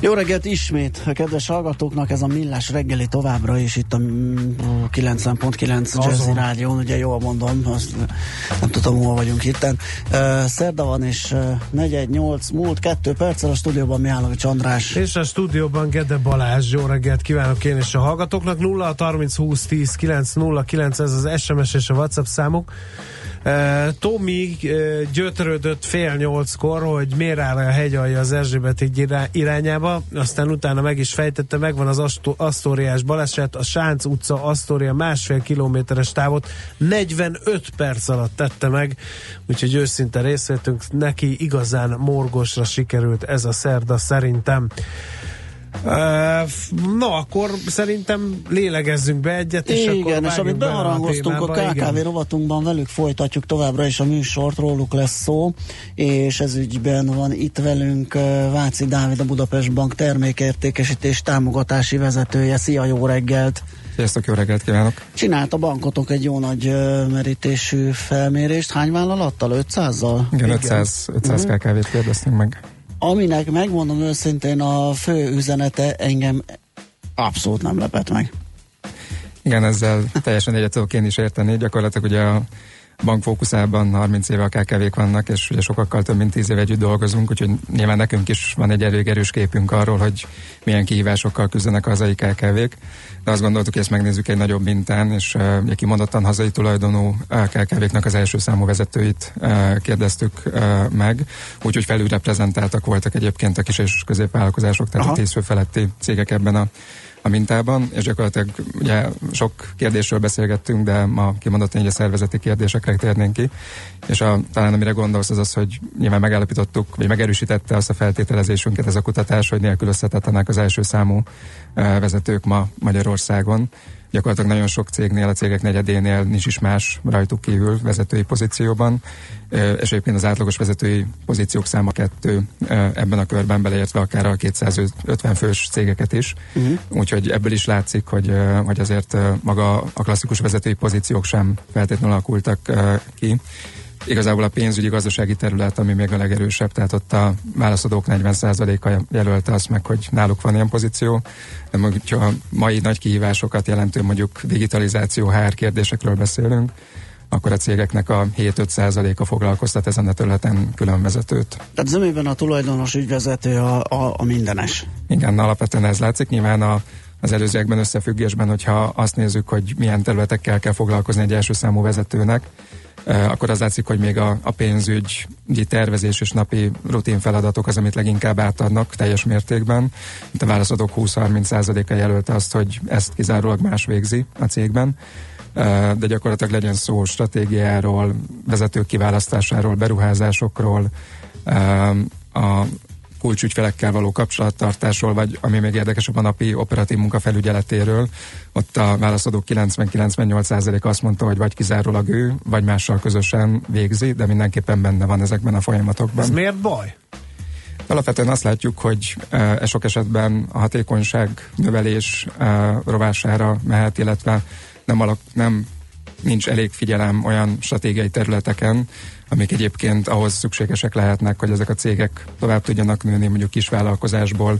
Jó reggelt ismét a kedves hallgatóknak, ez a Millás reggeli továbbra is itt a 90.9 Jazzy Rádión, ugye jól mondom, azt nem tudom, hol vagyunk itten. Uh, szerda van és uh, 418 múlt, kettő perccel a stúdióban Mihálovics András. És a stúdióban Gede Balázs, jó reggelt kívánok én és a hallgatóknak, 0 30 20 10 9 0 9 ez az SMS és a WhatsApp számuk. Tomi gyötrődött fél nyolckor, hogy miért áll a hegyalja az Erzsébet irányába, aztán utána meg is fejtette, megvan az Asztóriás baleset, a Sánc utca Asztória másfél kilométeres távot 45 perc alatt tette meg, úgyhogy őszinte részvétünk neki igazán morgosra sikerült ez a szerda szerintem. Na, akkor szerintem lélegezzünk be egyet, és igen, akkor és amit beharangoztunk a, a KKV igen. rovatunkban, velük folytatjuk továbbra is a műsort, róluk lesz szó, és ez ügyben van itt velünk Váci Dávid, a Budapest Bank termékértékesítés támogatási vezetője. Szia, jó reggelt! Sziasztok, jó reggelt kívánok! Csinált a bankotok egy jó nagy merítésű felmérést. Hány vállalattal? 500-zal? Igen, 500, 500 uh-huh. KKV-t kérdeztünk meg aminek megmondom őszintén a fő üzenete engem abszolút nem lepett meg. Igen, ezzel teljesen egyet tudok én is érteni. Gyakorlatilag ugye a bank fókuszában 30 éve a KKV-k vannak, és ugye sokakkal több mint 10 éve együtt dolgozunk, úgyhogy nyilván nekünk is van egy elég erős képünk arról, hogy milyen kihívásokkal küzdenek a hazai KKV-k. De azt gondoltuk, hogy ezt megnézzük egy nagyobb mintán, és uh, kimondottan hazai tulajdonú KKV-knak az első számú vezetőit uh, kérdeztük uh, meg, úgyhogy felülreprezentáltak voltak egyébként a kis és középvállalkozások, tehát Aha. a 10 fő feletti cégek ebben a a mintában, és gyakorlatilag ugye sok kérdésről beszélgettünk, de ma kimondottan egy a szervezeti kérdésekre térnénk ki, és a, talán amire gondolsz az az, hogy nyilván megállapítottuk, vagy megerősítette azt a feltételezésünket ez a kutatás, hogy nélkülözhetetlenek az első számú vezetők ma Magyarországon, gyakorlatilag nagyon sok cégnél, a cégek negyedénél nincs is más rajtuk kívül vezetői pozícióban, és egyébként az átlagos vezetői pozíciók száma kettő ebben a körben beleértve akár a 250 fős cégeket is. Uh-huh. Úgyhogy ebből is látszik, hogy, hogy azért maga a klasszikus vezetői pozíciók sem feltétlenül alakultak ki igazából a pénzügyi gazdasági terület, ami még a legerősebb, tehát ott a válaszadók 40%-a jelölte azt meg, hogy náluk van ilyen pozíció. De hogyha a mai nagy kihívásokat jelentő mondjuk digitalizáció, HR kérdésekről beszélünk, akkor a cégeknek a 7-5 a foglalkoztat ezen a területen külön vezetőt. Tehát zömében a tulajdonos ügyvezető a, a, a mindenes. Igen, alapvetően ez látszik. Nyilván a, az előzőekben összefüggésben, hogyha azt nézzük, hogy milyen területekkel kell foglalkozni egy első számú vezetőnek, akkor az látszik, hogy még a, a pénzügyi tervezés és napi rutin feladatok az, amit leginkább átadnak teljes mértékben. Itt a válaszadók 20-30%-a jelölte azt, hogy ezt kizárólag más végzi a cégben de gyakorlatilag legyen szó stratégiáról, vezetők kiválasztásáról, beruházásokról, a kulcsügyfelekkel való kapcsolattartásról, vagy ami még érdekesebb a napi operatív munkafelügyeletéről. Ott a válaszadók 90-98% azt mondta, hogy vagy kizárólag ő, vagy mással közösen végzi, de mindenképpen benne van ezekben a folyamatokban. Ez miért baj? Alapvetően azt látjuk, hogy e sok esetben a hatékonyság növelés e, rovására mehet, illetve nem, alak, nem nincs elég figyelem olyan stratégiai területeken, amik egyébként ahhoz szükségesek lehetnek, hogy ezek a cégek tovább tudjanak nőni mondjuk kisvállalkozásból,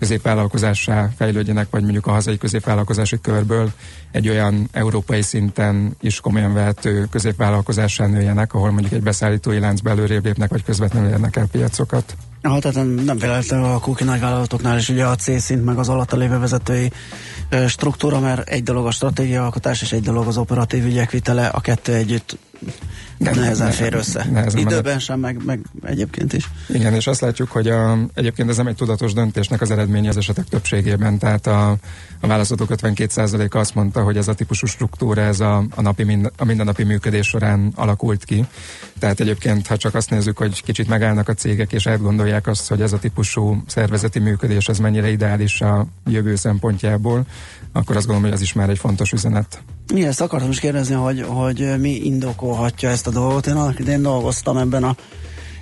középvállalkozássá fejlődjenek, vagy mondjuk a hazai középvállalkozási körből egy olyan európai szinten is komolyan vehető középvállalkozássá nőjenek, ahol mondjuk egy beszállítói lánc belőrébb lépnek, vagy közvetlenül érnek el piacokat. Ha, tehát nem véletlenül a kuki nagyvállalatoknál is ugye a C-szint meg az alatta lévő vezetői struktúra, mert egy dolog a stratégiaalkotás, és egy dolog az operatív ügyek a kettő együtt igen, nehezen fér össze. Nehezen Időben menet. sem, meg, meg egyébként is. Igen, és azt látjuk, hogy a, egyébként ez nem egy tudatos döntésnek az eredménye az esetek többségében, tehát a, a választók 52%-a azt mondta, hogy ez a típusú struktúra, ez a, a, napi mind, a mindennapi működés során alakult ki. Tehát egyébként, ha csak azt nézzük, hogy kicsit megállnak a cégek, és átgondolják azt, hogy ez a típusú szervezeti működés, ez mennyire ideális a jövő szempontjából, akkor azt gondolom, hogy ez is már egy fontos üzenet. Mi ezt akartam is kérdezni, hogy, hogy mi indokolhatja ezt a dolgot. Én annak idén dolgoztam ebben a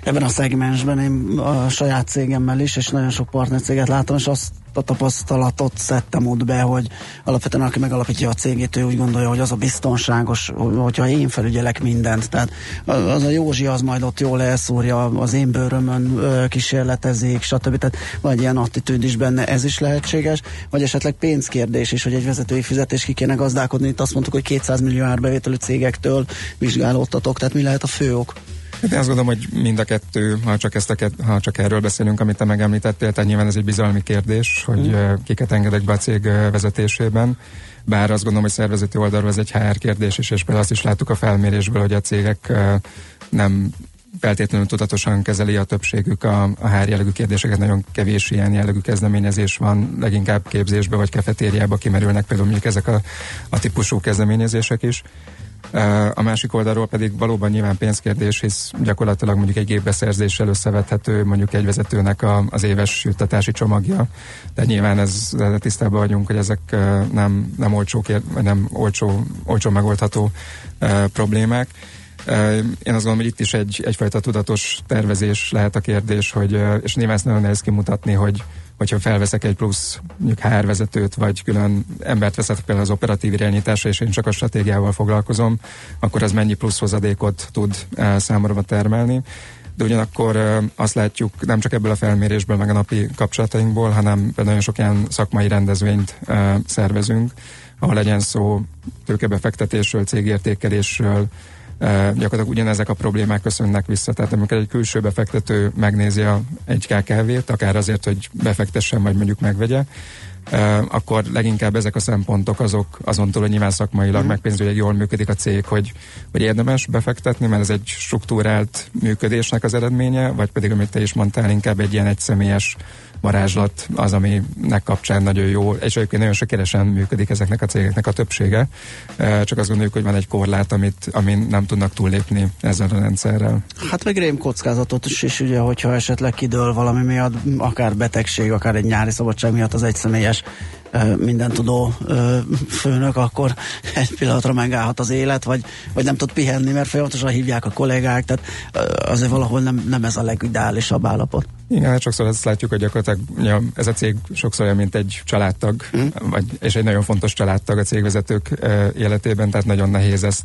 ebben a szegmensben, én a saját cégemmel is, és nagyon sok partnercéget láttam, és azt a tapasztalatot szedtem ott be, hogy alapvetően aki megalapítja a cégét, ő úgy gondolja, hogy az a biztonságos, hogyha én felügyelek mindent. Tehát az a Józsi az majd ott jól elszúrja, az én bőrömön kísérletezik, stb. Tehát vagy ilyen attitűd is benne, ez is lehetséges, vagy esetleg pénzkérdés is, hogy egy vezetői fizetés ki kéne gazdálkodni. Itt azt mondtuk, hogy 200 millió árbevételű cégektől vizsgálódtatok, tehát mi lehet a fő ok? Hát én azt gondolom, hogy mind a kettő, ha csak, ezt a kett, ha csak erről beszélünk, amit te megemlítettél, tehát nyilván ez egy bizalmi kérdés, hogy mm. kiket engedek be a cég vezetésében. Bár azt gondolom, hogy szervezeti oldalról ez egy HR kérdés is, és például azt is láttuk a felmérésből, hogy a cégek nem feltétlenül tudatosan kezeli a többségük a, a HR jellegű kérdéseket, nagyon kevés ilyen jellegű kezdeményezés van, leginkább képzésbe vagy kafetériába kimerülnek például mondjuk ezek a, a típusú kezdeményezések is. A másik oldalról pedig valóban nyilván pénzkérdés, hisz gyakorlatilag mondjuk egy gépbeszerzéssel összevethető mondjuk egy vezetőnek a, az éves juttatási csomagja. De nyilván ez tisztában vagyunk, hogy ezek nem, nem olcsó, nem olcsó, olcsó megoldható problémák. Én azt gondolom, hogy itt is egy, egyfajta tudatos tervezés lehet a kérdés, hogy, és nyilván ezt nagyon nehéz kimutatni, hogy hogyha felveszek egy plusz mondjuk HR vezetőt, vagy külön embert veszek például az operatív irányításra, és én csak a stratégiával foglalkozom, akkor az mennyi plusz hozadékot tud uh, számomra termelni. De ugyanakkor azt látjuk nem csak ebből a felmérésből, meg a napi kapcsolatainkból, hanem nagyon sok ilyen szakmai rendezvényt szervezünk, ahol legyen szó tőkebefektetésről, cégértékelésről, gyakorlatilag ugyanezek a problémák köszönnek vissza. Tehát amikor egy külső befektető megnézi a, egy KKV-t, akár azért, hogy befektessen, vagy mondjuk megvegye, akkor leginkább ezek a szempontok azok azon túl, hogy nyilván szakmailag, mm. meg pénzügyileg jól működik a cég, hogy, hogy érdemes befektetni, mert ez egy struktúrált működésnek az eredménye, vagy pedig, amit te is mondtál, inkább egy ilyen egyszemélyes varázslat az, aminek kapcsán nagyon jó, és egyébként nagyon sikeresen működik ezeknek a cégeknek a többsége, csak azt gondoljuk, hogy van egy korlát, amit, amin nem tudnak túllépni ezzel a rendszerrel. Hát meg rém kockázatot is, és ugye, hogyha esetleg kidől valami miatt, akár betegség, akár egy nyári szabadság miatt az egyszemélyes minden tudó főnök, akkor egy pillanatra megállhat az élet, vagy, vagy nem tud pihenni, mert folyamatosan hívják a kollégák, tehát azért valahol nem, nem ez a legideálisabb állapot. Igen, hát sokszor azt látjuk, hogy gyakorlatilag ja, ez a cég sokszor olyan, mint egy családtag, mm. vagy, és egy nagyon fontos családtag a cégvezetők életében, tehát nagyon nehéz ezt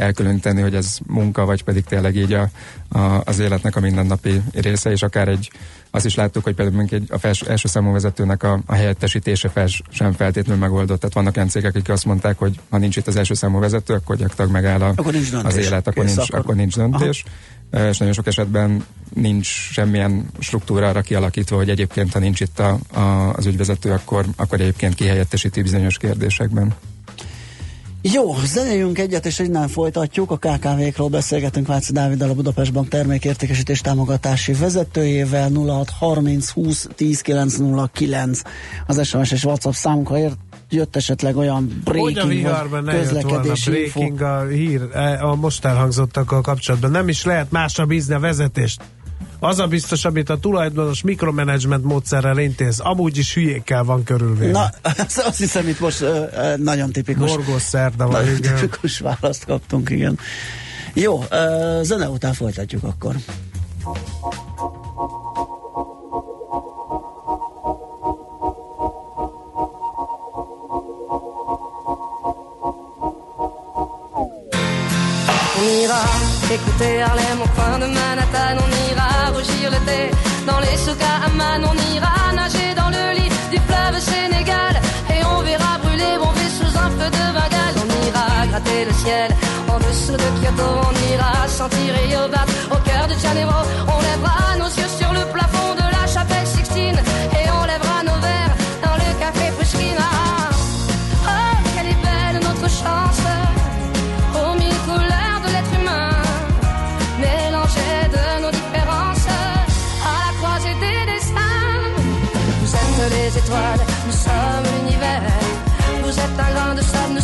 elkülöníteni, hogy ez munka, vagy pedig tényleg így a, a, az életnek a mindennapi része, és akár egy azt is láttuk, hogy például egy, a fels, első számú vezetőnek a, a helyettesítése fel, sem feltétlenül megoldott. Tehát vannak olyan cégek, akik azt mondták, hogy ha nincs itt az első számú vezető, akkor gyakorlatilag megáll a, akkor nincs az élet, akkor nincs, akkor. akkor nincs döntés. Aha. És nagyon sok esetben nincs semmilyen struktúra arra kialakítva, hogy egyébként, ha nincs itt a, a, az ügyvezető, akkor, akkor egyébként kihelyettesíti bizonyos kérdésekben. Jó, zenéljünk egyet, és innen folytatjuk. A KKV-król beszélgetünk Váci Dáviddal, a Budapest Bank termékértékesítés támogatási vezetőjével 0630 20 10 909 az SMS és WhatsApp számunk, ha ért, jött esetleg olyan breaking, vagy közlekedés breaking a hír e, a most elhangzottakkal kapcsolatban. Nem is lehet másra bízni a vezetést. Az a biztos, amit a tulajdonos mikromanagement módszerrel intéz. Amúgy is hülyékkel van körülvéve. Na, azt hiszem itt most uh, nagyon tipikus. Morgos szerda van. Nagyon tipikus választ kaptunk, igen. Jó, uh, zene után folytatjuk akkor. On ira écouter Harlem au coin de Manhattan, on ira rougir le thé. Dans les souks à Amman, on ira nager dans le lit du fleuve Sénégal. Et on verra brûler bomber sous un feu de Bengale. On ira gratter le ciel en dessous de Kyoto, on ira sentir Yobat au cœur de Janeiro, on lèvera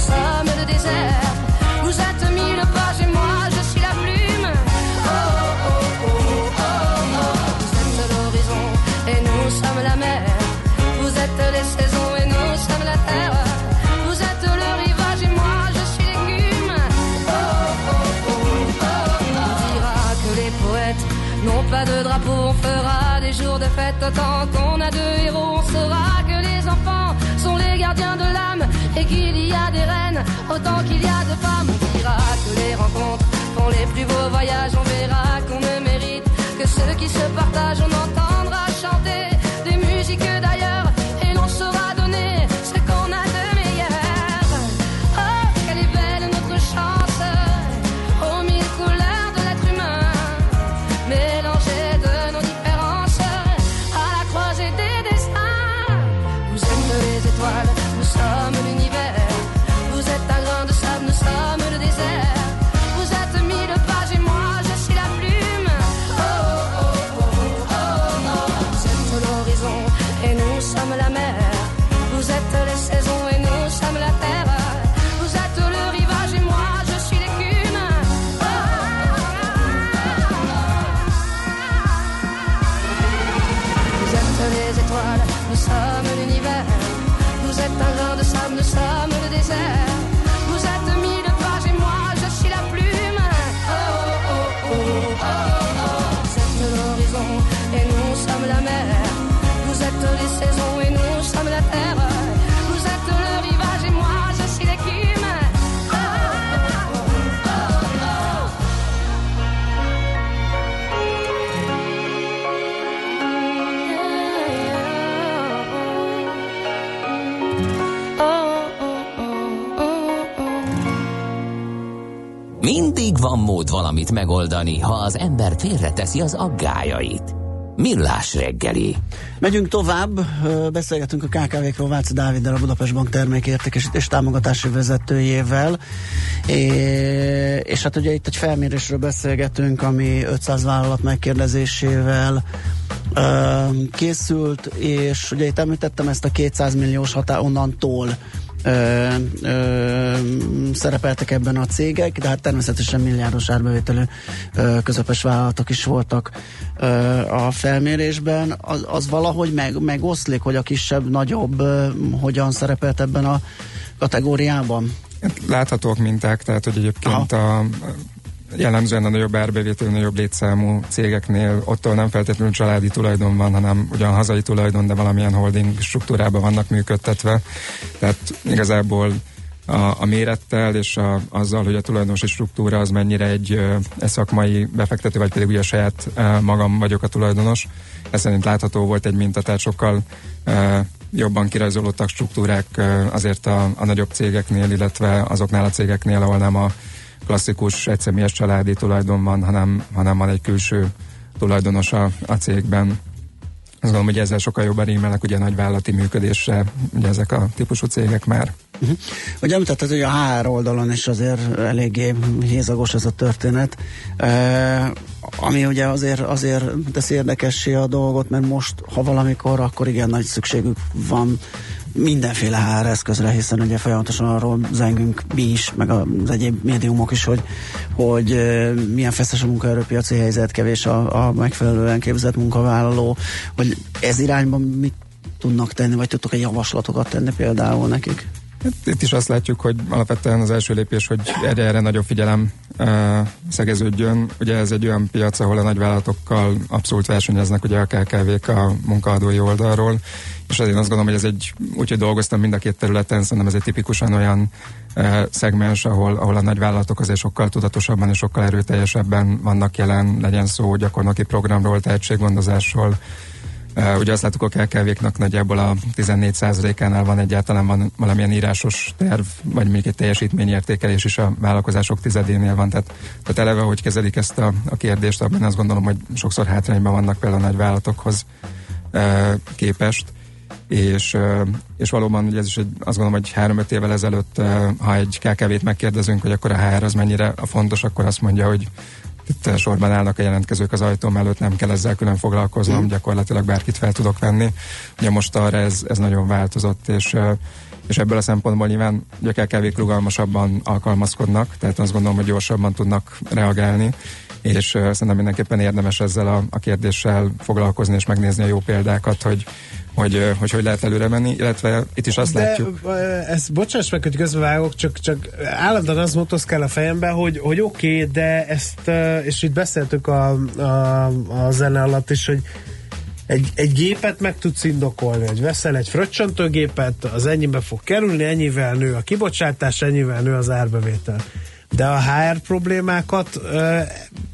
sommes le désert. Vous êtes mille pages et moi je suis la plume. Oh, oh, oh, oh, oh. Vous êtes l'horizon et nous sommes la mer. Vous êtes les saisons et nous sommes la terre. Vous êtes le rivage et moi je suis l'écume. Oh, oh, oh, oh, oh. On dira que les poètes n'ont pas de drapeau, on fera des jours de fête autant qu'on plus beaux voyages. Les étoiles, nous sommes l'univers. Vous êtes un grain de sable, nous sommes le désert. Van mód valamit megoldani, ha az ember félreteszi az aggájait. Millás reggeli. Megyünk tovább, beszélgetünk a KKV-król Váci Dáviddal, a Budapest Bank termékértékesítés támogatási vezetőjével, é, és hát ugye itt egy felmérésről beszélgetünk, ami 500 vállalat megkérdezésével ö, készült, és ugye itt említettem ezt a 200 milliós határ onnantól ö, ö, szerepeltek ebben a cégek, de hát természetesen milliárdos árbevételű ö, közepes vállalatok is voltak ö, a felmérésben. Az, az valahogy meg, megoszlik, hogy a kisebb, nagyobb ö, hogyan szerepelt ebben a kategóriában? Láthatók minták, tehát hogy egyébként a jellemzően a nagyobb árbevételű, nagyobb létszámú cégeknél ottól nem feltétlenül családi tulajdon van, hanem ugyan hazai tulajdon, de valamilyen holding struktúrában vannak működtetve. Tehát igazából a, a mérettel és a, azzal, hogy a tulajdonosi struktúra az mennyire egy, egy szakmai befektető, vagy pedig ugye saját ö, magam vagyok a tulajdonos. Ez szerint látható volt egy minta, tehát sokkal ö, jobban kirajzolódtak struktúrák ö, azért a, a nagyobb cégeknél, illetve azoknál a cégeknél, ahol nem a klasszikus egyszemélyes családi tulajdon van, hanem, hanem van egy külső tulajdonos a, a cégben. Azt gondolom, hogy ezzel sokkal jobban rímelnek ugye a nagyvállalati működésre, ugye ezek a típusú cégek már. Uh-huh. Hogy említetted, hogy a HR oldalon is azért eléggé hézagos ez a történet, e, ami ugye azért, azért teszi érdekessé a dolgot, mert most, ha valamikor, akkor igen nagy szükségük van mindenféle HR eszközre, hiszen ugye folyamatosan arról zengünk mi is, meg az egyéb médiumok is, hogy, hogy milyen feszes a munkaerőpiaci helyzet, kevés a, a megfelelően képzett munkavállaló, hogy ez irányban mit tudnak tenni, vagy tudtok egy javaslatokat tenni például nekik? Hát Itt is azt látjuk, hogy alapvetően az első lépés, hogy erre, erre nagyobb figyelem uh, szegeződjön. Ugye ez egy olyan piac, ahol a nagyvállalatokkal abszolút versenyeznek ugye a KKV-k a munkaadói oldalról, és azért azt gondolom, hogy ez egy, úgyhogy dolgoztam mind a két területen, szerintem ez egy tipikusan olyan uh, szegmens, ahol, ahol a nagyvállalatok azért sokkal tudatosabban és sokkal erőteljesebben vannak jelen, legyen szó gyakornoki programról, tehetséggondozásról, ugye azt láttuk a KKV-knak nagyjából a 14%-ánál van egyáltalán van valamilyen írásos terv, vagy még egy teljesítményértékelés is a vállalkozások tizedénél van. Tehát, tehát eleve, hogy kezelik ezt a, a kérdést, abban azt gondolom, hogy sokszor hátrányban vannak például a nagy vállalatokhoz uh, képest. És, és valóban ugye ez is egy, azt gondolom, hogy három-öt évvel ezelőtt, ha egy KKV-t megkérdezünk, hogy akkor a HR az mennyire a fontos, akkor azt mondja, hogy itt sorban állnak a jelentkezők az ajtóm előtt, nem kell ezzel külön foglalkoznom, mm. gyakorlatilag bárkit fel tudok venni. Ugye most arra ez, ez nagyon változott, és és ebből a szempontból nyilván ugye a kkv rugalmasabban alkalmazkodnak, tehát azt gondolom, hogy gyorsabban tudnak reagálni, és szerintem mindenképpen érdemes ezzel a, a kérdéssel foglalkozni és megnézni a jó példákat, hogy hogy, hogy hogy lehet előre menni, illetve itt is azt De, látjuk. Ez, bocsáss meg, hogy közbevágok, csak, csak állandóan az motoszkál a fejembe, hogy, hogy oké, okay, de ezt, és itt beszéltük a, a, a zene alatt is, hogy egy, egy gépet meg tudsz indokolni, hogy veszel egy fröccsöntőgépet, az ennyibe fog kerülni, ennyivel nő a kibocsátás, ennyivel nő az árbevétel. De a HR problémákat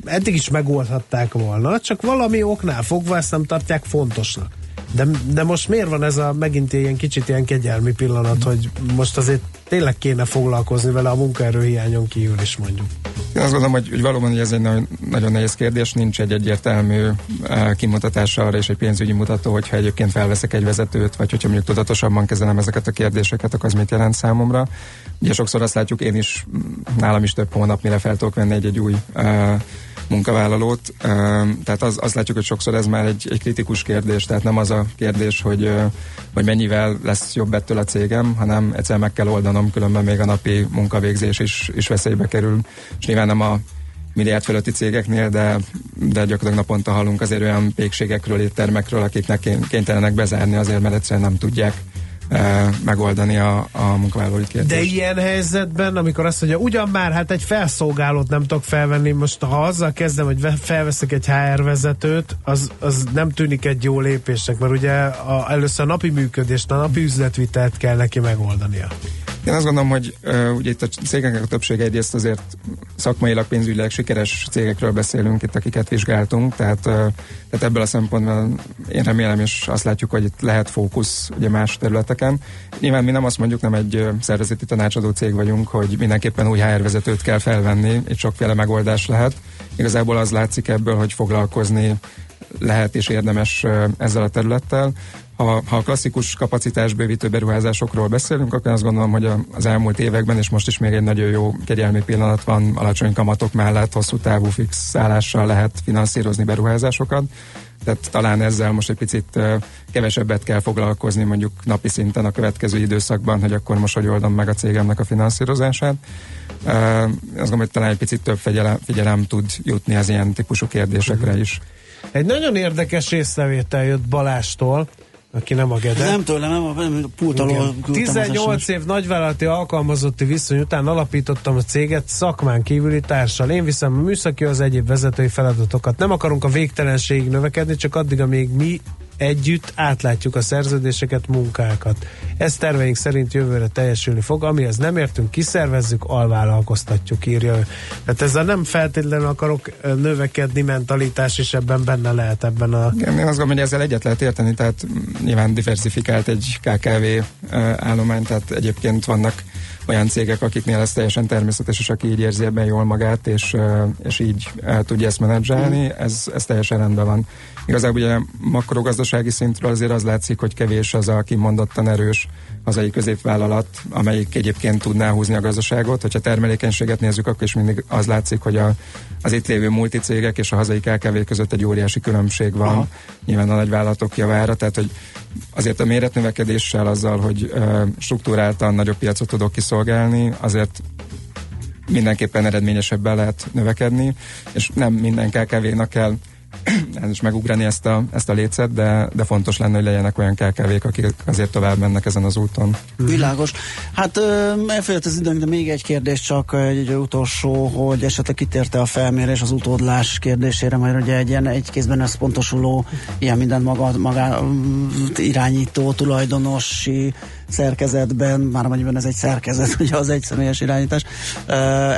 eddig is megoldhatták volna, csak valami oknál fogva ezt nem tartják fontosnak. De, de most miért van ez a megint ilyen kicsit ilyen kegyelmi pillanat, hogy most azért tényleg kéne foglalkozni vele a munkaerőhiányon kívül is mondjuk? Én azt gondolom, hogy, hogy valóban ez egy nagyon, nagyon nehéz kérdés, nincs egy egyértelmű uh, kimutatása arra és egy pénzügyi mutató, hogyha egyébként felveszek egy vezetőt, vagy hogyha mondjuk tudatosabban kezelem ezeket a kérdéseket, akkor az mit jelent számomra. Ugye sokszor azt látjuk, én is, nálam is több hónap, mire fel tudok venni egy, egy új uh, munkavállalót. Tehát az, azt látjuk, hogy sokszor ez már egy, egy kritikus kérdés, tehát nem az a kérdés, hogy, hogy mennyivel lesz jobb ettől a cégem, hanem egyszer meg kell oldanom, különben még a napi munkavégzés is, is veszélybe kerül. És nyilván nem a milliárd fölötti cégeknél, de, de gyakorlatilag naponta hallunk azért olyan pékségekről, éttermekről, akiknek kénytelenek bezárni azért, mert egyszerűen nem tudják megoldani a, a munkavállalói kérdést. De ilyen helyzetben, amikor azt mondja, ugyan már, hát egy felszolgálót nem tudok felvenni, most ha azzal kezdem, hogy felveszek egy HR vezetőt, az, az nem tűnik egy jó lépésnek, mert ugye a, először a napi működést, a napi üzletvitelt kell neki megoldania. Én azt gondolom, hogy uh, ugye itt a cégeknek a többsége egyrészt azért szakmailag, pénzügyileg sikeres cégekről beszélünk itt, akiket vizsgáltunk, tehát, uh, tehát ebből a szempontból én remélem, és azt látjuk, hogy itt lehet fókusz ugye más területeken. Nyilván mi nem azt mondjuk, nem egy szervezeti tanácsadó cég vagyunk, hogy mindenképpen új HR vezetőt kell felvenni, itt sokféle megoldás lehet. Igazából az látszik ebből, hogy foglalkozni lehet és érdemes ezzel a területtel. Ha, ha a klasszikus kapacitásbővítő beruházásokról beszélünk, akkor azt gondolom, hogy az elmúlt években, és most is még egy nagyon jó kegyelmi pillanat van, alacsony kamatok mellett hosszú távú fix állással lehet finanszírozni beruházásokat. Tehát talán ezzel most egy picit kevesebbet kell foglalkozni mondjuk napi szinten a következő időszakban, hogy akkor most hogy oldom meg a cégemnek a finanszírozását. azt gondolom, hogy talán egy picit több figyelem, figyelem tud jutni az ilyen típusú kérdésekre is. Egy nagyon érdekes észrevétel jött Balástól, aki nem a Gede. Nem tőlem, nem a, nem a pult alól 18 év nagyvállalati alkalmazotti viszony után alapítottam a céget szakmán kívüli társal. Én viszem a műszaki az egyéb vezetői feladatokat. Nem akarunk a végtelenségig növekedni, csak addig, amíg mi együtt átlátjuk a szerződéseket, munkákat. Ez terveink szerint jövőre teljesülni fog, amihez nem értünk, kiszervezzük, alvállalkoztatjuk, írja ő. Tehát ezzel nem feltétlenül akarok növekedni, mentalitás is ebben benne lehet ebben a... Igen, én azt gondolom, hogy ezzel egyet lehet érteni, tehát nyilván diversifikált egy KKV állomány, tehát egyébként vannak olyan cégek, akiknél ez teljesen természetes, és aki így érzi ebben jól magát, és, és így tudja ezt menedzselni, ez, ez teljesen rendben van. Igazából ugye makrogazdasági szintről azért az látszik, hogy kevés az a kimondottan erős hazai középvállalat, amelyik egyébként tudná húzni a gazdaságot. Hogyha termelékenységet nézzük, akkor is mindig az látszik, hogy a, az itt lévő multicégek és a hazai KKV között egy óriási különbség van, Aha. nyilván a nagyvállalatok javára, tehát hogy azért a méretnövekedéssel azzal, hogy uh, struktúráltan nagyobb piacot tudok kiszolgálni, azért mindenképpen eredményesebben lehet növekedni, és nem minden KKV-nak kell ez is megugrani ezt a, ezt a lécet, de, de fontos lenne, hogy legyenek olyan kelkevék, akik azért tovább mennek ezen az úton. Világos. Hát elfogyott az időnk, de még egy kérdés csak, egy, egy utolsó, hogy esetleg kitérte a felmérés az utódlás kérdésére, mert ugye egy ilyen egy kézben összpontosuló, ilyen mindent maga, maga irányító, tulajdonosi szerkezetben, már amennyiben ez egy szerkezet, ugye az egy személyes irányítás,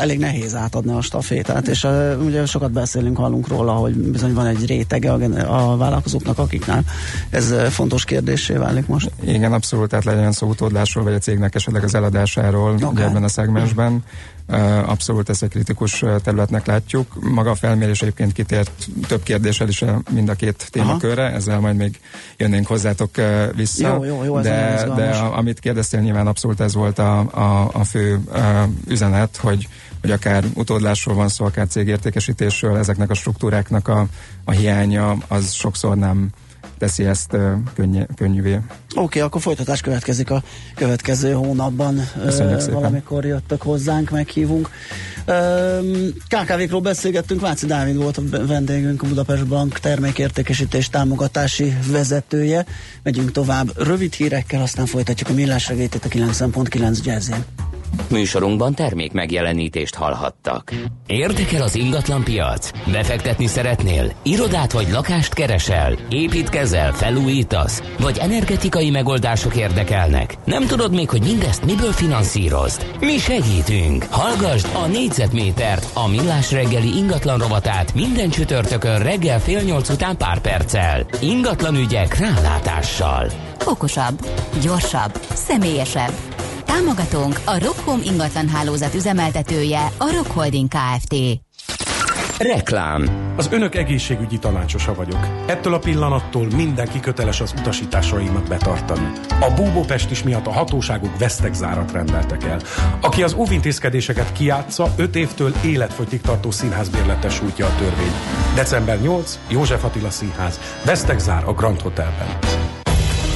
elég nehéz átadni a stafétát, és ugye sokat beszélünk, hallunk róla, hogy bizony van egy rétege a, a vállalkozóknak, akiknál ez fontos kérdésé válik most. Igen, abszolút, tehát legyen szó utódlásról, vagy a cégnek esetleg az eladásáról okay. ebben a szegmensben. Abszolút ezt egy kritikus területnek látjuk. Maga a felmérés egyébként kitért több kérdéssel is mind a két témakörre, Aha. ezzel majd még jönnénk hozzátok vissza. Jó, jó, jó, de, de a, amit kérdeztél, nyilván abszolút ez volt a, a, a fő a, üzenet, hogy hogy akár utódlásról van szó, akár cégértékesítésről, ezeknek a struktúráknak a, a hiánya az sokszor nem teszi ezt könny, könnyűvé. Oké, okay, akkor folytatás következik a következő hónapban. Köszönjük uh, Valamikor jöttök hozzánk, meghívunk. KKV-król beszélgettünk, Váci Dávid volt a vendégünk, a Budapest Bank termékértékesítés támogatási vezetője. Megyünk tovább rövid hírekkel, aztán folytatjuk a millás a 90.9 jazzén. Műsorunkban termék megjelenítést hallhattak. Érdekel az ingatlan piac? Befektetni szeretnél? Irodát vagy lakást keresel? Építkezel? Felújítasz? Vagy energetikai megoldások érdekelnek? Nem tudod még, hogy mindezt miből finanszírozd? Mi segítünk! Hallgasd a négyzetmétert, a millás reggeli ingatlan rovatát minden csütörtökön reggel fél nyolc után pár perccel. Ingatlan ügyek rálátással. Okosabb, gyorsabb, személyesebb. Támogatónk a Rockhome ingatlan hálózat üzemeltetője, a Rock Holding Kft. Reklám. Az önök egészségügyi tanácsosa vagyok. Ettől a pillanattól mindenki köteles az utasításaimat betartani. A búbópestis miatt a hatóságok vesztegzárat rendeltek el. Aki az óvintézkedéseket kiátsza, 5 évtől életfogytig tartó színházbérletes sújtja a törvény. December 8, József Attila Színház, vesztegzár a Grand Hotelben.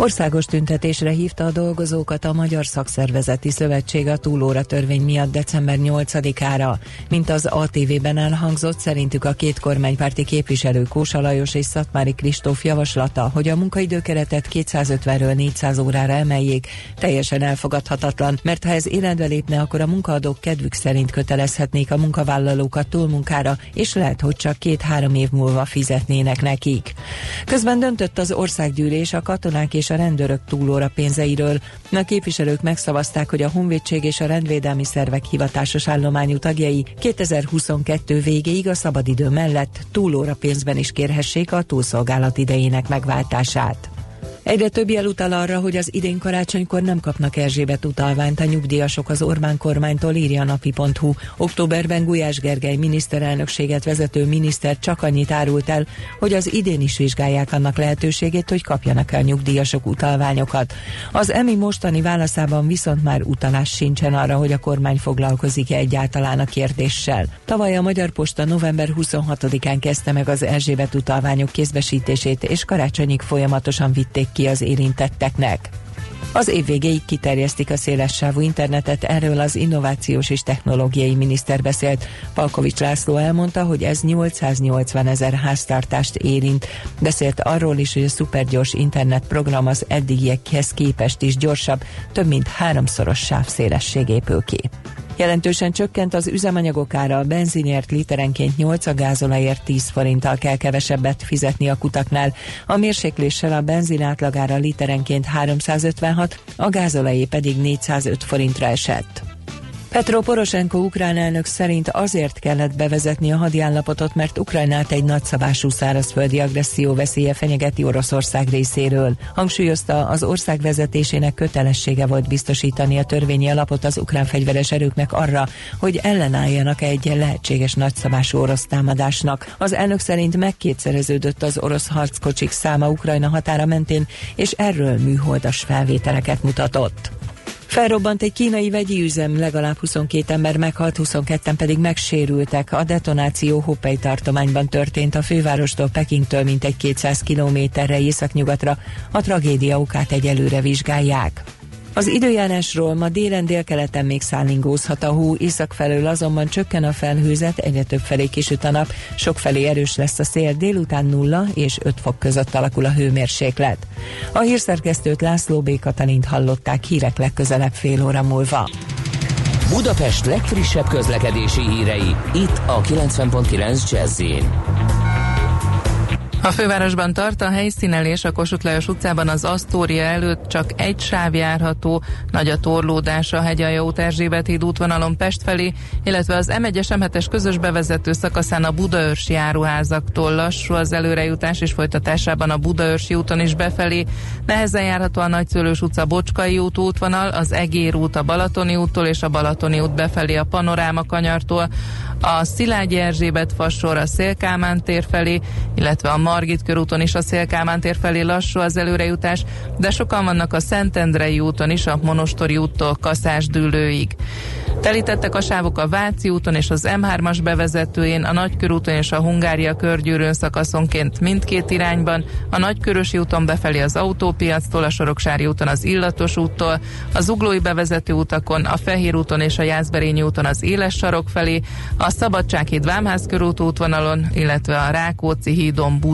Országos tüntetésre hívta a dolgozókat a Magyar Szakszervezeti Szövetség a túlóra törvény miatt december 8-ára. Mint az ATV-ben elhangzott, szerintük a két kormánypárti képviselő Kósa Lajos és Szatmári Kristóf javaslata, hogy a munkaidőkeretet 250-ről 400 órára emeljék, teljesen elfogadhatatlan, mert ha ez életbe lépne, akkor a munkaadók kedvük szerint kötelezhetnék a munkavállalókat túlmunkára, és lehet, hogy csak két-három év múlva fizetnének nekik. Közben döntött az országgyűlés a katonák és a rendőrök túlóra pénzeiről. A képviselők megszavazták, hogy a honvédség és a rendvédelmi szervek hivatásos állományú tagjai 2022 végéig a szabadidő mellett túlóra pénzben is kérhessék a túlszolgálat idejének megváltását. Egyre több jel utal arra, hogy az idén karácsonykor nem kapnak Erzsébet utalványt a nyugdíjasok az Orbán kormánytól, írja napi.hu. Októberben Gulyás Gergely miniszterelnökséget vezető miniszter csak annyit árult el, hogy az idén is vizsgálják annak lehetőségét, hogy kapjanak el nyugdíjasok utalványokat. Az EMI mostani válaszában viszont már utalás sincsen arra, hogy a kormány foglalkozik-e egyáltalán a kérdéssel. Tavaly a Magyar Posta november 26-án kezdte meg az Erzsébet utalványok kézbesítését, és karácsonyig folyamatosan vitték ki az érintetteknek. Az év végéig kiterjesztik a szélessávú internetet, erről az innovációs és technológiai miniszter beszélt. Palkovics László elmondta, hogy ez 880 ezer háztartást érint. Beszélt arról is, hogy a szupergyors internetprogram az eddigiekhez képest is gyorsabb, több mint háromszoros sávszélesség épül ki. Jelentősen csökkent az üzemanyagok ára, a benzinért literenként 8, a gázolajért 10 forinttal kell kevesebbet fizetni a kutaknál. A mérsékléssel a benzin átlagára literenként 356, a gázolajé pedig 405 forintra esett. Petro Poroshenko ukrán elnök szerint azért kellett bevezetni a hadiállapotot, mert Ukrajnát egy nagyszabású szárazföldi agresszió veszélye fenyegeti Oroszország részéről. Hangsúlyozta, az ország vezetésének kötelessége volt biztosítani a törvényi alapot az ukrán fegyveres erőknek arra, hogy ellenálljanak egy lehetséges nagyszabású orosz támadásnak. Az elnök szerint megkétszereződött az orosz harckocsik száma Ukrajna határa mentén, és erről műholdas felvételeket mutatott. Felrobbant egy kínai vegyi üzem, legalább 22 ember meghalt, 22-en pedig megsérültek. A detonáció Hopei tartományban történt a fővárostól Pekingtől mintegy 200 kilométerre északnyugatra. A tragédia okát egyelőre vizsgálják. Az időjárásról ma délen délkeleten még szállingózhat a hó, észak felől azonban csökken a felhőzet, egyre több felé kisüt a nap, sok felé erős lesz a szél, délután 0 és 5 fok között alakul a hőmérséklet. A hírszerkesztőt László B. Katalint hallották hírek legközelebb fél óra múlva. Budapest legfrissebb közlekedési hírei, itt a 90.9 jazz A fővárosban tart a helyszínelés a Kossuth Lajos utcában. Az Asztória előtt csak egy sáv járható, nagy a torlódás a Hegyalja út Erzsébet híd útvonalon Pest felé, illetve az M1-es M7-es közös bevezető szakaszán a Budaörsi járuházaktól lassú az előrejutás és folytatásában a Budaörsi úton is befelé. Nehezen járható a Nagyszőlős utca Bocskai út útvonal, az Egér út a Balatoni úttól és a Balatoni út befelé a Panoráma kanyartól, a Szilágyi Erzsébet fasor a Szélkámán tér felé, illetve a Margit körúton is a Szélkámán tér felé lassú az előrejutás, de sokan vannak a Szentendrei úton is, a Monostori úttól Kaszás dűlőig. Telítettek a sávok a Váci úton és az M3-as bevezetőjén, a Nagykörúton és a Hungária körgyűrűn szakaszonként mindkét irányban, a Nagykörösi úton befelé az autópiactól, a Soroksári úton az Illatos úttól, a Zuglói bevezető utakon, a Fehér úton és a Jászberényi úton az Éles sarok felé, a Szabadsághíd Vámház körút útvonalon, illetve a Rákóczi hídon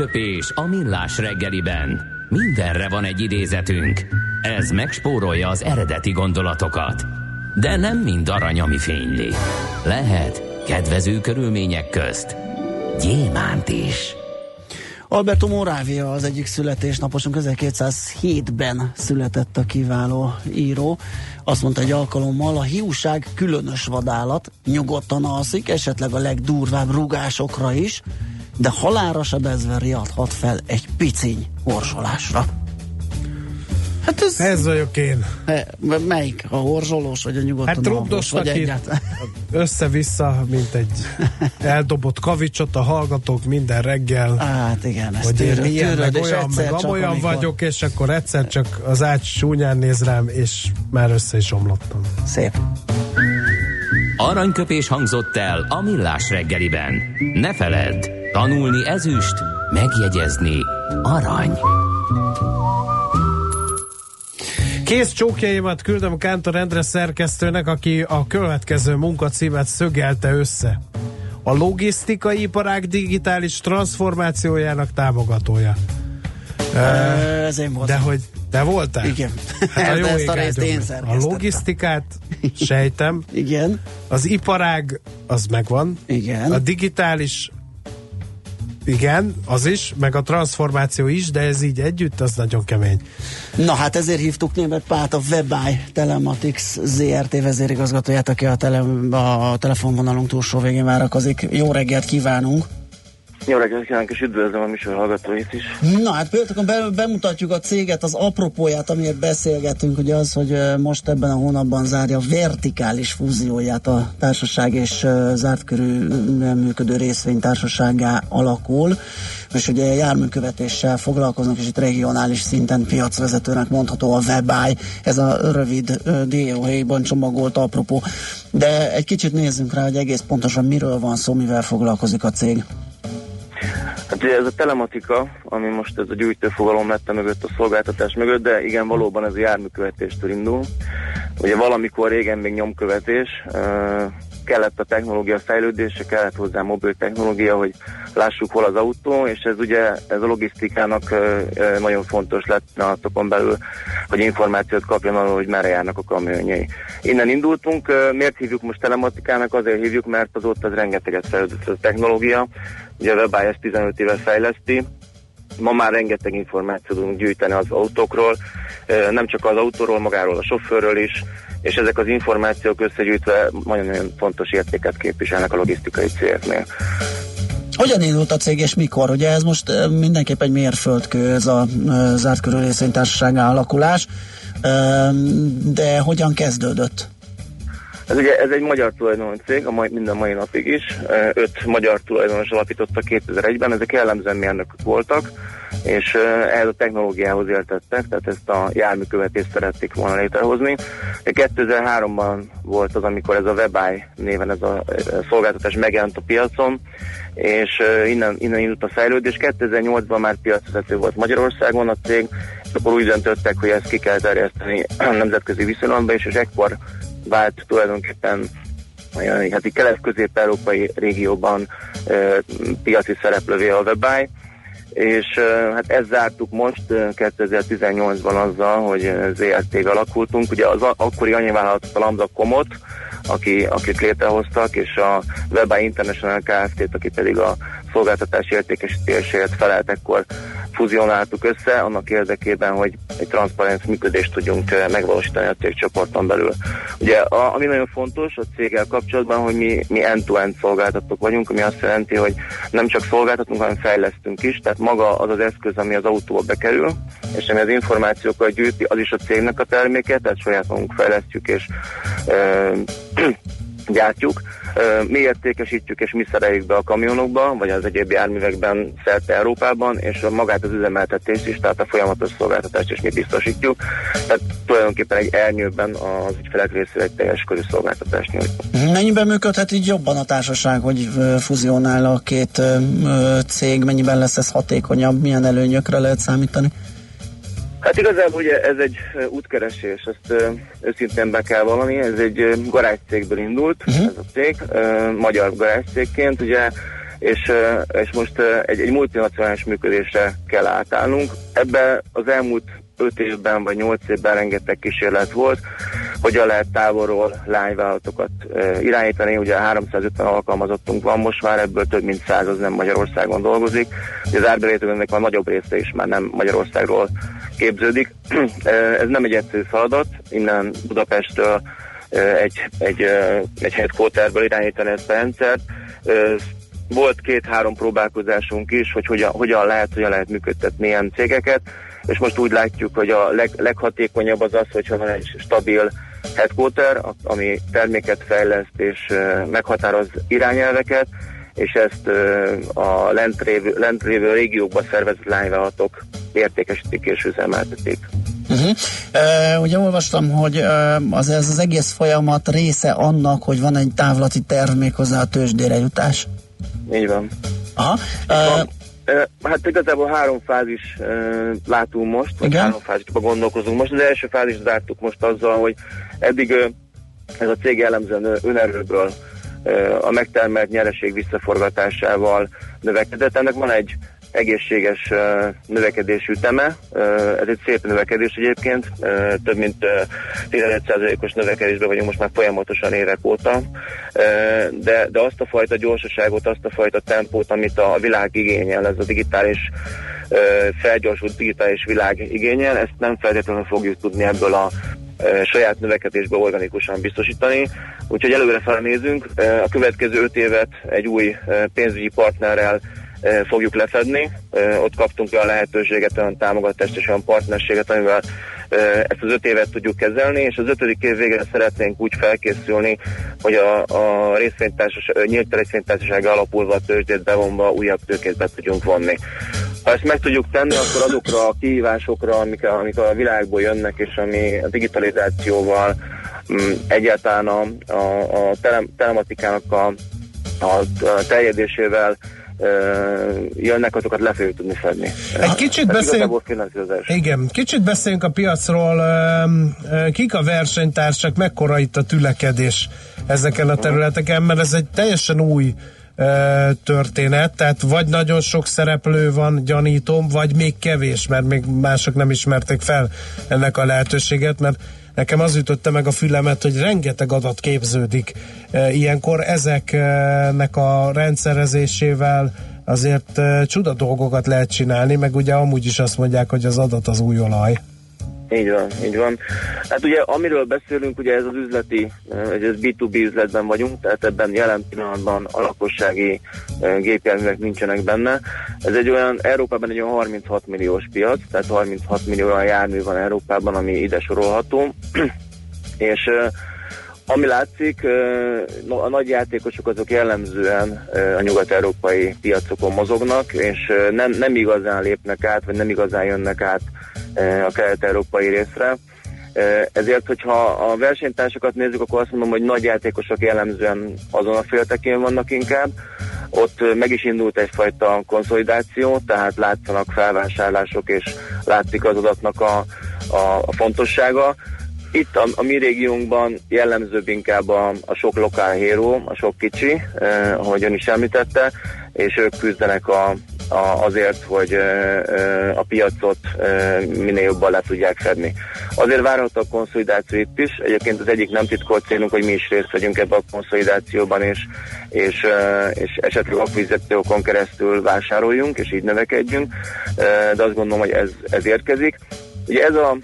Aranyköpés a millás reggeliben. Mindenre van egy idézetünk. Ez megspórolja az eredeti gondolatokat. De nem mind arany, ami fényli. Lehet kedvező körülmények közt gyémánt is. Alberto Moravia az egyik születésnaposunk, 1207-ben született a kiváló író. Azt mondta egy alkalommal, a hiúság különös vadállat, nyugodtan alszik, esetleg a legdurvább rugásokra is, de halára sebezve riadhat fel egy piciny orsolásra. Hát ez... Ez vagyok én. E, melyik? A horzsolós, vagy a nyugodtan Hát rugdosnak vagy egyáltalán? össze-vissza, mint egy eldobott kavicsot a hallgatók minden reggel. Hát igen, ezt hogy tűröd, én ilyen, tűröd, meg olyan, meg csak, amolyan amikor- vagyok, és akkor egyszer csak az ács csúnyán néz rám, és már össze is omlottam. Szép. Aranyköpés hangzott el a millás reggeliben. Ne feledd, tanulni ezüst, megjegyezni arany. Kész csókjaimat küldöm Kántor Endre szerkesztőnek, aki a következő munkacímet szögelte össze. A logisztikai iparág digitális transformációjának támogatója. Ez én De voltam. hogy te voltál? Igen. Hát a, jó De ezt a részt én. A logisztikát sejtem, Igen. az iparág az megvan, Igen. a digitális igen, az is, meg a transformáció is, de ez így együtt, az nagyon kemény. Na hát ezért hívtuk német Pát, a Webeye Telematics ZRT vezérigazgatóját, aki a, tele, a telefonvonalunk túlsó végén várakozik. Jó reggelt kívánunk! Jó reggelt kívánok, és üdvözlöm a műsor hallgatóit is. Na hát például be, bemutatjuk a céget, az apropóját, amiért beszélgetünk, ugye az, hogy most ebben a hónapban zárja vertikális fúzióját a társaság, és zárt körű működő részvénytársaságá alakul, és ugye járműkövetéssel foglalkoznak, és itt regionális szinten piacvezetőnek mondható a Webeye, ez a rövid ö, dióhéjban csomagolt apropó. De egy kicsit nézzünk rá, hogy egész pontosan miről van szó, mivel foglalkozik a cég. Hát ugye ez a telematika, ami most ez a gyűjtőfogalom lett a mögött, a szolgáltatás mögött, de igen, valóban ez a járműkövetéstől indul. Ugye valamikor régen még nyomkövetés, kellett a technológia fejlődése, kellett hozzá mobil technológia, hogy lássuk hol az autó, és ez ugye ez a logisztikának nagyon fontos lett pillanatokon belül, hogy információt kapjon arról, hogy merre járnak a kamionjai. Innen indultunk, miért hívjuk most telematikának? Azért hívjuk, mert azóta az rengeteget fejlődött a technológia, ugye a ezt 15 éve fejleszti, Ma már rengeteg információt tudunk gyűjteni az autókról, nem csak az autóról, magáról a sofőrről is, és ezek az információk összegyűjtve nagyon-nagyon fontos értéket képviselnek a logisztikai cégeknél. Hogyan indult a cég és mikor? Ugye ez most mindenképp egy mérföldkő, ez a zárt részvénytársaság alakulás, de hogyan kezdődött? Ez ugye ez egy magyar tulajdonú cég, a mai, minden mai napig is. Öt magyar tulajdonos alapította 2001-ben, ezek jellemzően mérnökök voltak, és ehhez a technológiához éltettek, tehát ezt a járműkövetést szerették volna létrehozni. 2003-ban volt az, amikor ez a WebEye néven ez a szolgáltatás megjelent a piacon, és innen, innen indult a fejlődés. 2008-ban már piacvezető volt Magyarországon a cég, és akkor úgy döntöttek, hogy ezt ki kell terjeszteni nemzetközi viszonylatba is, és ekkor vált tulajdonképpen olyan, hát kelet-közép-európai régióban ö, piaci szereplővé a WebEye, és ö, hát ezt zártuk most ö, 2018-ban azzal, hogy ö, ZRT-g alakultunk. Ugye az akkori anyanyvállalatot a Lambda Komot, aki, akik létrehoztak, és a WebEye International Kft-t, aki pedig a szolgáltatás értékesítésért felelt, ekkor fuzionáltuk össze, annak érdekében, hogy egy transzparens működést tudjunk megvalósítani a cégcsoporton belül. Ugye, a, ami nagyon fontos a céggel kapcsolatban, hogy mi, mi end-to-end szolgáltatók vagyunk, ami azt jelenti, hogy nem csak szolgáltatunk, hanem fejlesztünk is, tehát maga az az eszköz, ami az autóba bekerül, és ami az információkat gyűjti, az is a cégnek a terméke, tehát saját magunk fejlesztjük és e, gyártjuk. Mi értékesítjük és mi szereljük be a kamionokba, vagy az egyéb járművekben szerte Európában, és magát az üzemeltetést is, tehát a folyamatos szolgáltatást is mi biztosítjuk. Tehát tulajdonképpen egy elnyőben az ügyfelek részére egy teljes körű szolgáltatást nyújtunk. Mennyiben működhet így jobban a társaság, hogy fuzionál a két cég, mennyiben lesz ez hatékonyabb, milyen előnyökre lehet számítani? Hát igazából ugye ez egy útkeresés, ezt őszintén be kell valami, ez egy garázscégből indult, uh-huh. ez a cég, magyar garázscégként, ugye, és, és most egy, egy multinacionális működésre kell átállnunk. Ebbe az elmúlt 5 évben vagy 8 évben rengeteg kísérlet volt, hogyan lehet távolról lányvállalatokat irányítani. Ugye 350 alkalmazottunk van most már, ebből több mint 100 az nem Magyarországon dolgozik. Ugye az árbevételünknek a nagyobb része is már nem Magyarországról képződik. Ez nem egy egyszerű feladat, innen Budapestről egy, egy, egy headquarterből irányítani ezt a rendszert. Volt két-három próbálkozásunk is, hogy hogyan, hogyan lehet, hogyan lehet működtetni ilyen cégeket, és most úgy látjuk, hogy a leg, leghatékonyabb az az, hogyha van egy stabil headquarter, ami terméket fejleszt és meghatároz irányelveket, és ezt a lent lévő, lent lévő régiókban szervezett lányvállalatok értékesítik és üzemeltetik. Uh-huh. Uh-huh. Uh, ugye olvastam, hogy uh, az, ez az egész folyamat része annak, hogy van egy távlati terv méghozzá a tőzsdére jutás. Így van. Aha. Uh, Hát igazából három fázis látunk most, vagy Igen. három fázisban gondolkozunk most. Az első fázist zártuk most azzal, hogy eddig ez a cég jellemzően önerőből a megtermelt nyereség visszaforgatásával növekedett. Ennek van egy egészséges növekedésű üteme. Ez egy szép növekedés egyébként, több mint uh, 15%-os növekedésben vagyunk most már folyamatosan évek óta, de, de azt a fajta gyorsaságot, azt a fajta tempót, amit a világ igényel, ez a digitális felgyorsult digitális világ igényel, ezt nem feltétlenül fogjuk tudni ebből a saját növekedésbe organikusan biztosítani. Úgyhogy előre felnézünk. A következő öt évet egy új pénzügyi partnerrel fogjuk lefedni. Eh, Ott kaptunk olyan lehetőséget, olyan támogatást és olyan partnerséget, amivel eh, ezt az öt évet tudjuk kezelni, és az ötödik év végén szeretnénk úgy felkészülni, hogy a, a részvénytársaság, nyílt részvénytársaság alapulva a tőzsdét bevonva újabb tőkét be tudjunk vonni. Ha ezt meg tudjuk tenni, akkor azokra a kihívásokra, amik a, amik a világból jönnek, és ami a digitalizációval, mm, egyáltalán a, a, a tele, telematikának a, a, terjedésével jönnek, azokat le fogjuk tudni fedni. Egy kicsit Ez beszéljünk-. Igen, kicsit beszéljünk a piacról. Kik a versenytársak, mekkora itt a tülekedés ezeken a területeken, mert ez egy teljesen új történet, tehát vagy nagyon sok szereplő van, gyanítom, vagy még kevés, mert még mások nem ismerték fel ennek a lehetőséget, mert nekem az ütötte meg a fülemet, hogy rengeteg adat képződik e, ilyenkor ezeknek a rendszerezésével azért e, csuda dolgokat lehet csinálni, meg ugye amúgy is azt mondják, hogy az adat az új olaj. Így van, így van. Hát ugye amiről beszélünk, ugye ez az üzleti, eh, ez B2B üzletben vagyunk, tehát ebben jelen pillanatban a lakossági eh, gépjárművek nincsenek benne. Ez egy olyan, Európában egy olyan 36 milliós piac, tehát 36 millió olyan jármű van Európában, ami ide sorolható. És eh, ami látszik, a nagy játékosok azok jellemzően a nyugat-európai piacokon mozognak, és nem, nem igazán lépnek át, vagy nem igazán jönnek át a kelet-európai részre. Eh, Ezért, hogyha a versenytársakat nézzük, akkor azt mondom, hogy nagy játékosok jellemzően azon a féltekén vannak inkább. Ott eh, meg is indult egyfajta konszolidáció, tehát látszanak felvásárlások, és látszik az adatnak a, a, a fontossága. Itt a, a mi régiónkban jellemzőbb inkább a, a sok lokál hero, a sok kicsi, eh, ahogy ön is említette, és ők küzdenek a, a, azért, hogy a piacot minél jobban le tudják fedni. Azért várható a konszolidáció itt is. Egyébként az egyik nem titkolt célunk, hogy mi is részt vegyünk ebbe a konszolidációban, és, és, és esetleg akviziciókon keresztül vásároljunk, és így növekedjünk, de azt gondolom, hogy ez, ez érkezik. Ugye ez a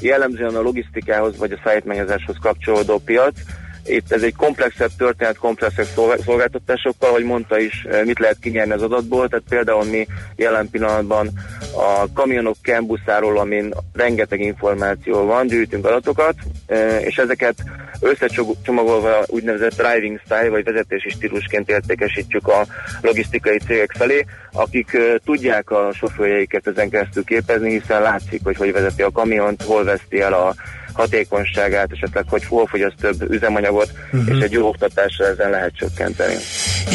jellemzően a logisztikához vagy a szállítmányozáshoz kapcsolódó piac. Itt ez egy komplexebb történet, komplexebb szolgál- szolgáltatásokkal, ahogy mondta is, eh, mit lehet kinyerni az adatból. Tehát például mi jelen pillanatban a kamionok kembuszáról, amin rengeteg információ van, gyűjtünk adatokat, eh, és ezeket összecsomagolva úgynevezett driving style, vagy vezetési stílusként értékesítjük a logisztikai cégek felé, akik eh, tudják a sofőrjeiket ezen keresztül képezni, hiszen látszik, hogy hogy vezeti a kamiont, hol veszti el a hatékonyságát, esetleg hogy hol fogyaszt több üzemanyagot, uh-huh. és egy jó oktatásra ezen lehet csökkenteni.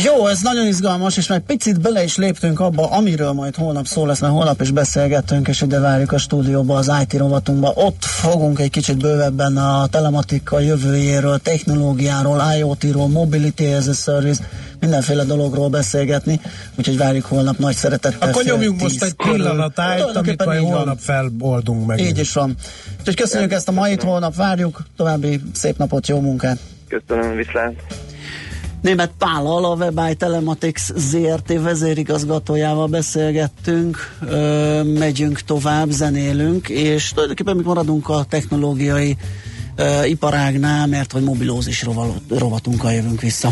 Jó, ez nagyon izgalmas, és már picit bele is léptünk abba, amiről majd holnap szó lesz, mert holnap is beszélgettünk, és ide várjuk a stúdióba, az IT rovatunkba. Ott fogunk egy kicsit bővebben a telematika jövőjéről, technológiáról, IoT-ról, Mobility as a Service, mindenféle dologról beszélgetni, úgyhogy várjuk holnap nagy szeretettel. Akkor nyomjunk most egy körül. pillanatájt, amit majd így van. holnap felboldunk meg. Így is van. Úgyhogy köszönjük ezt a mait, holnap várjuk, további szép napot, jó munkát! Köszönöm, viszlát! Német Pállal, a WebEye Telematics ZRT vezérigazgatójával beszélgettünk, ö, megyünk tovább, zenélünk, és tulajdonképpen még maradunk a technológiai ö, iparágnál, mert hogy mobilózis rovatunkkal jövünk vissza.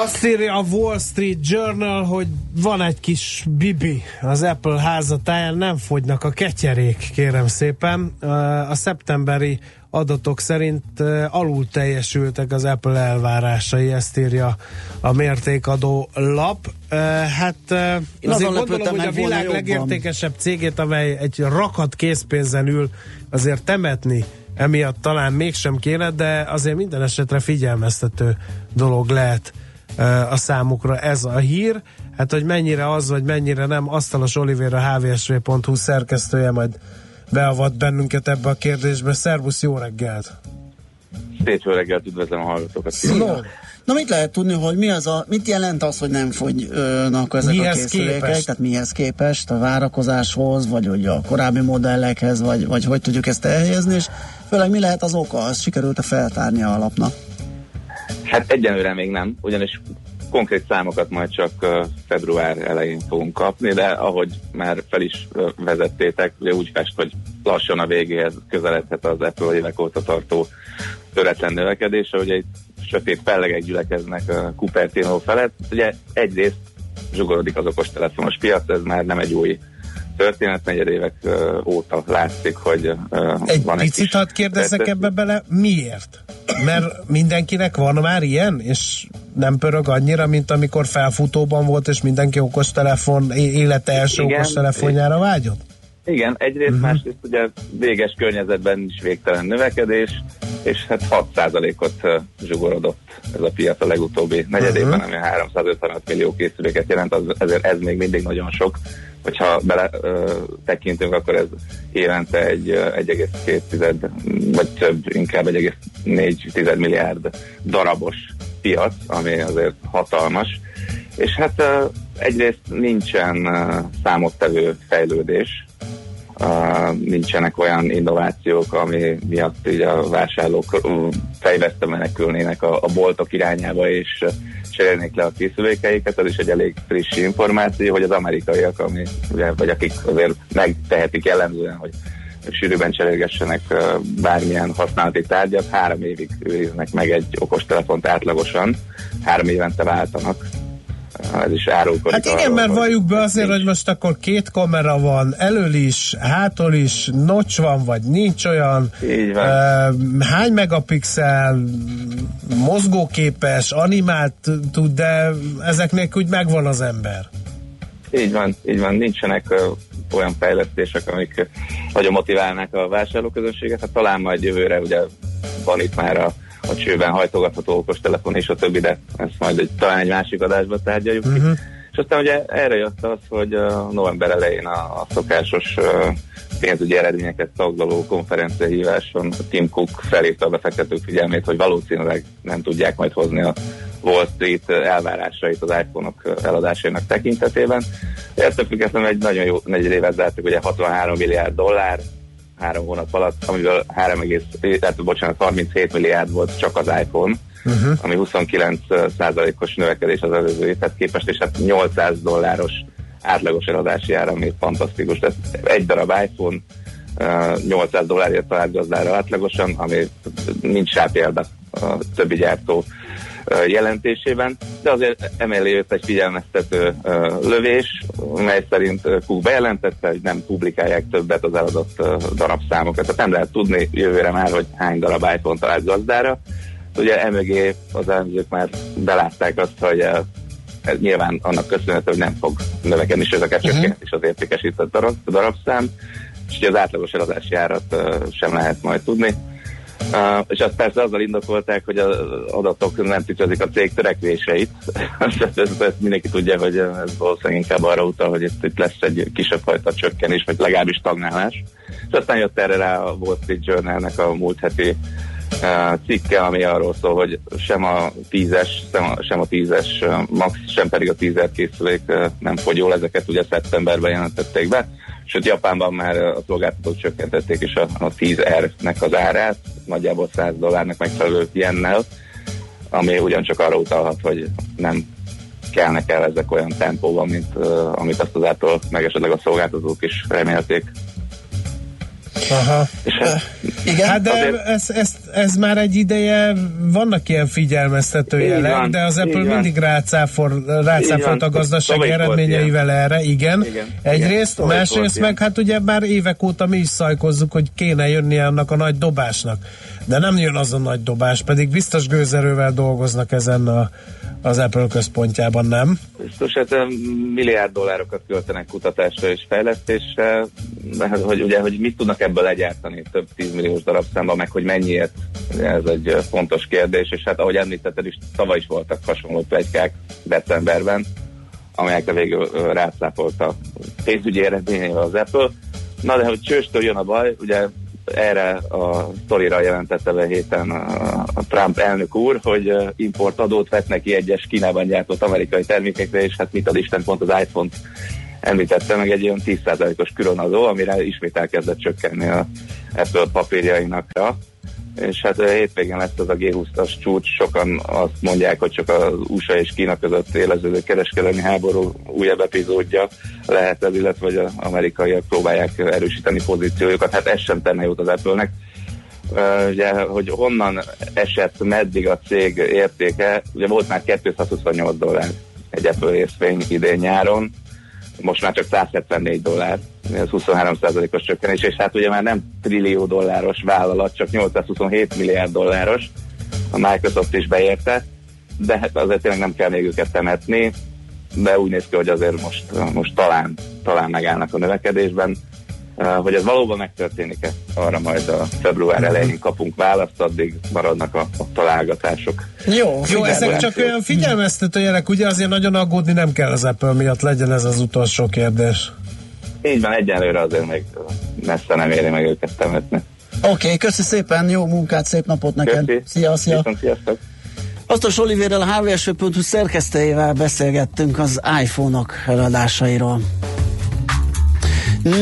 Azt írja a Wall Street Journal, hogy van egy kis bibi az Apple házatáján, nem fogynak a ketyerék, kérem szépen. A szeptemberi adatok szerint alul teljesültek az Apple elvárásai, ezt írja a mértékadó lap. Hát Én azért gondolom, hogy a világ jobban. legértékesebb cégét, amely egy rakat készpénzen ül, azért temetni emiatt talán mégsem kéne, de azért minden esetre figyelmeztető dolog lehet a számukra ez a hír. Hát, hogy mennyire az, vagy mennyire nem, Asztalos Olivér a hvsv.hu szerkesztője majd beavat bennünket ebbe a kérdésbe. Szervusz, jó reggelt! Szép jó reggelt, üdvözlöm a hallgatókat. No. Na mit lehet tudni, hogy mi az a, mit jelent az, hogy nem fogynak ezek Mihez a készülékek? képest? Tehát mihez képest, a várakozáshoz, vagy hogy a korábbi modellekhez, vagy, vagy hogy tudjuk ezt elhelyezni, és főleg mi lehet az oka, azt sikerült a feltárni a alapnak. Hát egyenlőre még nem, ugyanis konkrét számokat majd csak február elején fogunk kapni, de ahogy már fel is vezettétek, ugye úgy fest, hogy lassan a végéhez közeledhet az Apple évek óta tartó töretlen növekedése, ugye itt sötét fellegek gyülekeznek a Cupertino felett. Ugye egyrészt zsugorodik az okostelefonos piac, ez már nem egy új történet, negyed évek ö, óta látszik, hogy Egy van picit kis hadd kérdezzek recesszió. ebbe bele, miért? Mert mindenkinek van már ilyen, és nem pörög annyira, mint amikor felfutóban volt, és mindenki okos telefon, é- élete első Igen. okos telefonjára vágyott? Igen, egyrészt, uh-huh. másrészt ugye véges környezetben is végtelen növekedés, és hát 6%-ot ö, zsugorodott ez a piac a legutóbbi negyedében, Mhm. ami 355 millió készüléket jelent, az, ezért ez még mindig nagyon sok. Hogyha bele ö, tekintünk, akkor ez évente egy ö, 1,2 vagy több, inkább 1,4 milliárd darabos piac, ami azért hatalmas. És hát ö, egyrészt nincsen számottevő fejlődés, Uh, nincsenek olyan innovációk, ami miatt így a vásárlók uh, fejveszte menekülnének a, a boltok irányába, és uh, cserélnék le a készülékeiket. Az is egy elég friss információ, hogy az amerikaiak, ami, ugye, vagy akik azért megtehetik jellemzően, hogy sűrűben cserélgessenek bármilyen használati tárgyat, három évig őriznek meg egy okostelefont átlagosan, három évente váltanak. Ez is árulkodik. Hát igen, arról, mert valljuk be azért, hogy most akkor két kamera van, elől is, hátul is, nocs van, vagy nincs olyan. Így van. Uh, hány megapixel, mozgóképes, animált tud, de ezeknek úgy megvan az ember. Így van, így van, nincsenek olyan fejlesztések, amik nagyon motiválnák a vásárlóközönséget. Hát talán majd jövőre ugye van itt már a, a csőben hajtogatható okostelefon és a többi, de ezt majd egy, talán egy másik adásba tárgyaljuk ki. Uh-huh. És aztán ugye erre jött az, hogy november elején a, a szokásos uh, pénzügyi eredményeket taglaló konferenciahíváson Tim Cook felhívta a befektetők figyelmét, hogy valószínűleg nem tudják majd hozni a Wall Street elvárásait az iPhone-ok eladásainak tekintetében. Ettől függetlenül egy nagyon jó negyed évet zártuk, ugye 63 milliárd dollár, három hónap alatt, amiből 3, tehát, bocsánat, 37 milliárd volt csak az iPhone, uh-huh. ami 29 százalékos növekedés az előző évhez képest, és hát 800 dolláros átlagos eladási ára, ami fantasztikus. Tehát egy darab iPhone uh, 800 dollárért talált gazdára átlagosan, ami nincs rá példa a többi gyártó jelentésében, de azért emellé jött egy figyelmeztető lövés, mely szerint Cook bejelentette, hogy nem publikálják többet az eladott darabszámokat. Tehát nem lehet tudni jövőre már, hogy hány darab iPhone talált gazdára. Ugye emögé az elemzők már belátták azt, hogy ez nyilván annak köszönhető, hogy nem fog növekedni, és ezeket Mhm. csökkent is az értékesített darab, darabszám, és ugye az átlagos eladási árat sem lehet majd tudni. Uh, és azt persze azzal indokolták, hogy az adatok nem tükrözik a cég törekvéseit. ezt, ezt, ezt mindenki tudja, hogy ez valószínűleg inkább arra utal, hogy itt, itt lesz egy kisebb fajta csökkenés, vagy legalábbis stagnálás. És aztán jött erre rá a Wall Street Journalnek a múlt heti uh, cikke, ami arról szól, hogy sem a 10-es, sem a, sem a 10-es uh, Max, sem pedig a 10 készülék uh, nem fogyól, ezeket ugye szeptemberben jelentették be, sőt Japánban már a szolgáltatók csökkentették is a, a 10R-nek az árát, nagyjából 100 dollárnak megfelelő jennel, ami ugyancsak arra utalhat, hogy nem kelnek el ezek olyan tempóban, mint uh, amit azt azáltal meg esetleg a szolgáltatók is remélték. Aha. És hát, Igen, hát de azért- ez, ez, ez már egy ideje, vannak ilyen figyelmeztető jelek, van, de az Apple mindig rácáfor, rácáfolt a gazdasági volt eredményeivel erre, igen. Igen, Egyrészt, igen, másrészt meg hát ugye már évek óta mi is szajkozzuk, hogy kéne jönni annak a nagy dobásnak. De nem jön az a nagy dobás, pedig biztos gőzerővel dolgoznak ezen a, az Apple központjában, nem? Biztos, hát milliárd dollárokat költenek kutatásra és fejlesztésre, hogy ugye, hogy mit tudnak ebből legyártani több tízmilliós darabszámban, meg hogy mennyiért, ez egy fontos kérdés, és hát ahogy említetted is, tavaly is voltak hasonló plegykák decemberben, amelyekre végül rácáfolt a pénzügyi eredményeivel az Apple. Na de hogy csőstől jön a baj, ugye erre a sztorira jelentette be héten a, a Trump elnök úr, hogy importadót vett neki egyes Kínában gyártott amerikai termékekre, és hát mit ad Isten pont az iPhone-t említette meg egy olyan 10%-os különadó, amire ismét elkezdett csökkenni a Apple papírjainakra. És hát ö, hétvégén lesz ez a G20-as csúcs, sokan azt mondják, hogy csak az USA és Kína között éleződő kereskedelmi háború újabb epizódja lehet ez, illetve hogy az amerikaiak próbálják erősíteni pozíciójukat. Hát ez sem tenne jót az Apple-nek. Ö, Ugye, hogy honnan esett, meddig a cég értéke, ugye volt már 228 dollár egy Apple részvény idén nyáron, most már csak 174 dollár, ez 23%-os csökkenés, és hát ugye már nem trillió dolláros vállalat, csak 827 milliárd dolláros, a Microsoft is beérte, de hát azért tényleg nem kell még őket temetni, de úgy néz ki, hogy azért most, most talán, talán megállnak a növekedésben. Uh, Hogy ez valóban megtörténik-e, arra majd a február elején kapunk választ, addig maradnak a, a találgatások. Jó, Jó ezek csak olyan figyelmeztető jelek, ugye azért nagyon aggódni nem kell az Apple miatt, legyen ez az utolsó kérdés. Így van, egyenlőre azért még messze nem éri meg őket temetni. Oké, okay, köszi szépen, jó munkát, szép napot neked. Köszi. Szia, szia. Viszont sziasztok. Aztos Olivérrel, a hvsv.hu szerkesztőjével beszélgettünk az iPhone-ok eladásairól.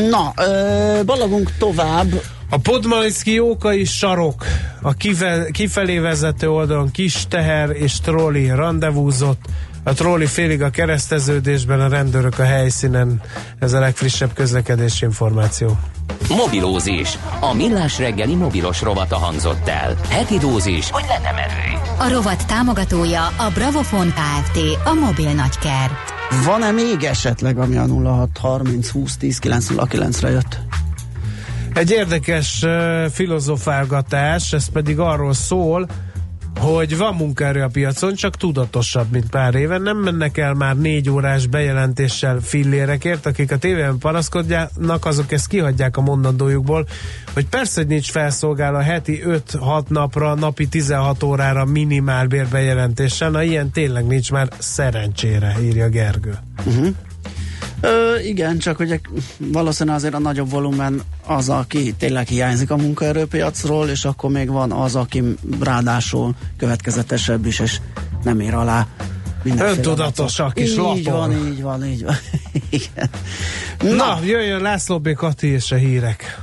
Na, ö, balagunk tovább. A Podmanicki Jókai sarok, a kive, kifelé vezető oldalon kis teher és trolli rendezvúzott, a trolli félig a kereszteződésben, a rendőrök a helyszínen, ez a legfrissebb közlekedési információ. Mobilózis. A millás reggeli mobilos rovata hangzott el. Heti dózis, hogy lenne merő. A rovat támogatója a Bravofon Kft. A mobil nagykert. Van-e még esetleg, ami a 0630 20 10 909-re jött? Egy érdekes uh, filozofálgatás, ez pedig arról szól, hogy van munkaerő a piacon, csak tudatosabb, mint pár éve. Nem mennek el már négy órás bejelentéssel fillérekért, akik a tévében panaszkodják, azok ezt kihagyják a mondandójukból, hogy persze, hogy nincs felszolgálva heti 5-6 napra, napi 16 órára minimál bérbejelentéssel, na ilyen tényleg nincs már szerencsére, írja Gergő. Uh-huh. Ö, igen, csak ugye valószínűleg azért a nagyobb volumen az, aki tényleg hiányzik a munkaerőpiacról, és akkor még van az, aki ráadásul következetesebb is, és nem ér alá Öntudatosak is Így lapol. van, így van, így van. igen. Na, jöjjön László B. Kati és a hírek.